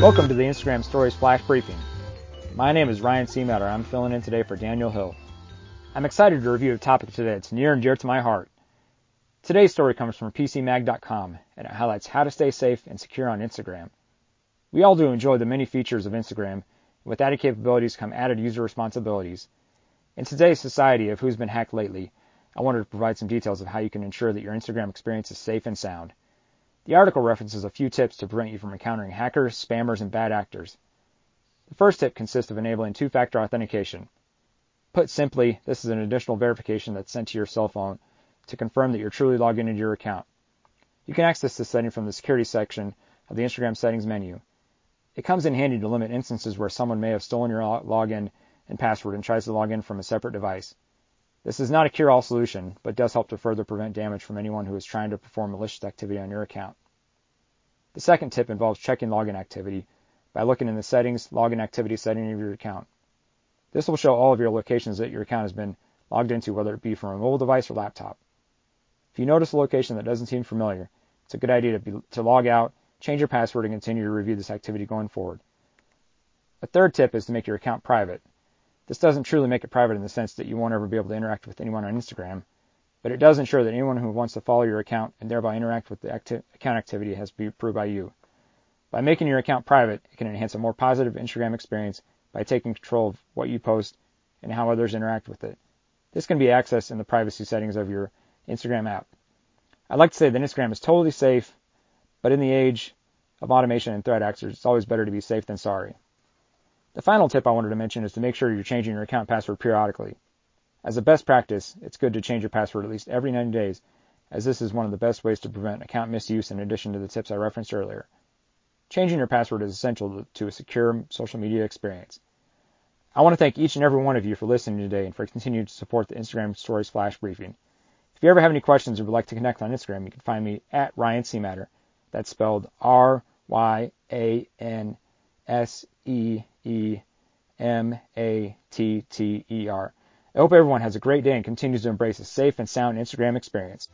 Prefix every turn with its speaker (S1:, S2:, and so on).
S1: Welcome to the Instagram Stories Flash Briefing. My name is Ryan Seematter. I'm filling in today for Daniel Hill. I'm excited to review a topic today that's near and dear to my heart. Today's story comes from PCMag.com and it highlights how to stay safe and secure on Instagram. We all do enjoy the many features of Instagram, and with added capabilities come added user responsibilities. In today's society of who's been hacked lately, I wanted to provide some details of how you can ensure that your Instagram experience is safe and sound. The article references a few tips to prevent you from encountering hackers, spammers, and bad actors. The first tip consists of enabling two-factor authentication. Put simply, this is an additional verification that's sent to your cell phone to confirm that you're truly logged into your account. You can access this setting from the security section of the Instagram settings menu. It comes in handy to limit instances where someone may have stolen your login and password and tries to log in from a separate device. This is not a cure-all solution, but does help to further prevent damage from anyone who is trying to perform malicious activity on your account. The second tip involves checking login activity by looking in the settings login activity setting of your account. This will show all of your locations that your account has been logged into, whether it be from a mobile device or laptop. If you notice a location that doesn't seem familiar, it's a good idea to, be, to log out, change your password, and continue to review this activity going forward. A third tip is to make your account private. This doesn't truly make it private in the sense that you won't ever be able to interact with anyone on Instagram, but it does ensure that anyone who wants to follow your account and thereby interact with the acti- account activity has to be approved by you. By making your account private, it can enhance a more positive Instagram experience by taking control of what you post and how others interact with it. This can be accessed in the privacy settings of your Instagram app. I'd like to say that Instagram is totally safe, but in the age of automation and threat actors, it's always better to be safe than sorry. The final tip I wanted to mention is to make sure you're changing your account password periodically. As a best practice, it's good to change your password at least every 90 days, as this is one of the best ways to prevent account misuse in addition to the tips I referenced earlier. Changing your password is essential to a secure social media experience. I want to thank each and every one of you for listening today and for continuing to support the Instagram Stories Flash Briefing. If you ever have any questions or would like to connect on Instagram, you can find me at Ryan Seematter. That's spelled R Y A N S E E M A T T E R. I hope everyone has a great day and continues to embrace a safe and sound Instagram experience.